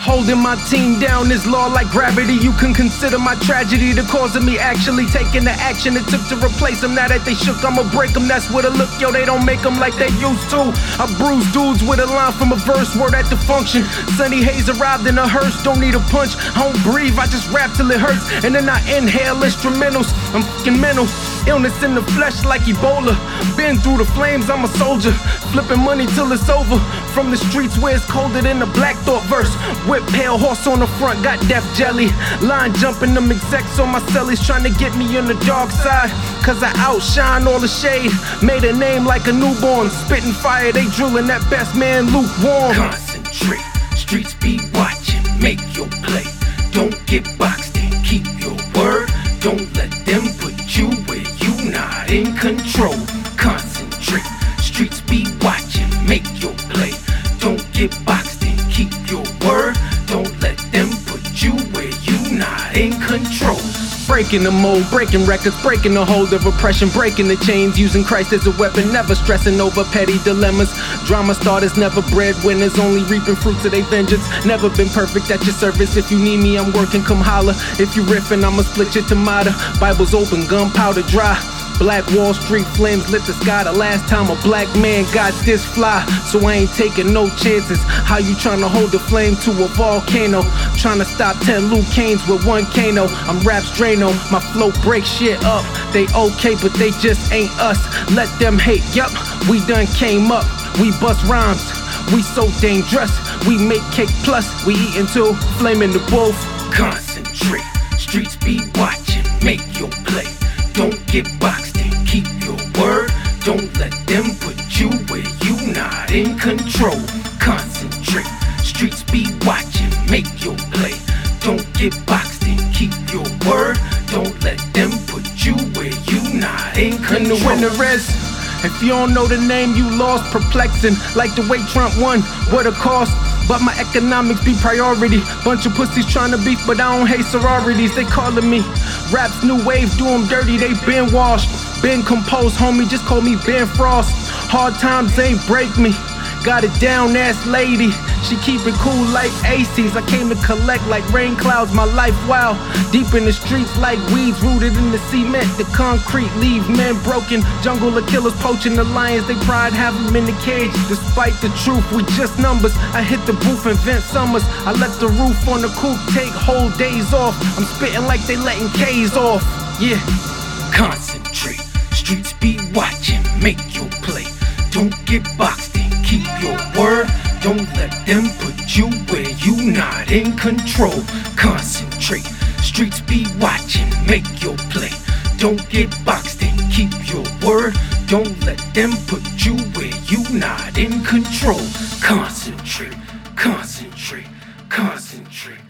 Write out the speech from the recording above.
Holding my team down is law like gravity. You can consider my tragedy the cause of me actually taking the action it took to replace them. Now that they shook, I'ma break them. That's what a look, yo. They don't make them like they used to. I bruise dudes with a line from a verse, word at the function. Sunny Haze arrived in a hearse, don't need a punch. I don't breathe, I just rap till it hurts. And then I inhale instrumentals. I'm fucking mental. Illness in the flesh like Ebola. Been through the flames, I'm a soldier. Flipping money till it's over. From the streets where it's colder than the Black Thought verse. Whip pale horse on the front, got death jelly. Line jumping them execs on my cellies trying to get me on the dark side. Cause I outshine all the shade. Made a name like a newborn. Spitting fire, they drilling that best man lukewarm. Concentrate, streets be watching, in control. Concentrate, streets be watching, make your play. Don't get boxed in, keep your word. Don't let them put you where you not in control. Breaking the mold, breaking records, breaking the hold of oppression, breaking the chains, using Christ as a weapon, never stressing over petty dilemmas. Drama starters, never breadwinners, only reaping fruits of their vengeance. Never been perfect at your service. If you need me, I'm working, come holler. If you riffing, I'ma split your tomato. Bibles open, gunpowder dry. Black Wall Street flames lit the sky the last time a black man got this fly. So I ain't taking no chances. How you trying to hold the flame to a volcano? Trying to stop 10 Luke Canes with one Kano. I'm Raps Drano, my flow breaks shit up. They okay, but they just ain't us. Let them hate, yup, we done came up. We bust rhymes, we so dangerous. We make cake plus, we eat too, flaming the booth. Concentrate, streets be watching, make your play. Don't get boxed word. Don't let them put you where you not in control. Concentrate, streets be watching, make your play. Don't get boxed in, keep your word. Don't let them put you where you not in the control. winner is. If you don't know the name, you lost. Perplexing, like the way Trump won. What a cost. But my economics be priority. Bunch of pussies trying to beef, but I don't hate sororities. They calling me raps new wave, do them dirty. They been washed, been composed, homie. Just call me Ben Frost. Hard times ain't break me. Got a down ass lady. She keep it cool like aces. I came to collect like rain clouds. My life wow. Deep in the streets like weeds rooted in the cement. The concrete leave men broken. Jungle of killers poaching the lions. They pride have them in the cage. Despite the truth, we just numbers. I hit the booth and vent summers. I let the roof on the coop take whole days off. I'm spitting like they letting K's off. Yeah. Concentrate, streets be watching, make your play. Don't get boxed in, keep your word. Don't let them put you where you not in control. Concentrate, streets be watching, make your play. Don't get boxed in, keep your word. Don't let them put you where you not in control. Concentrate, concentrate, concentrate.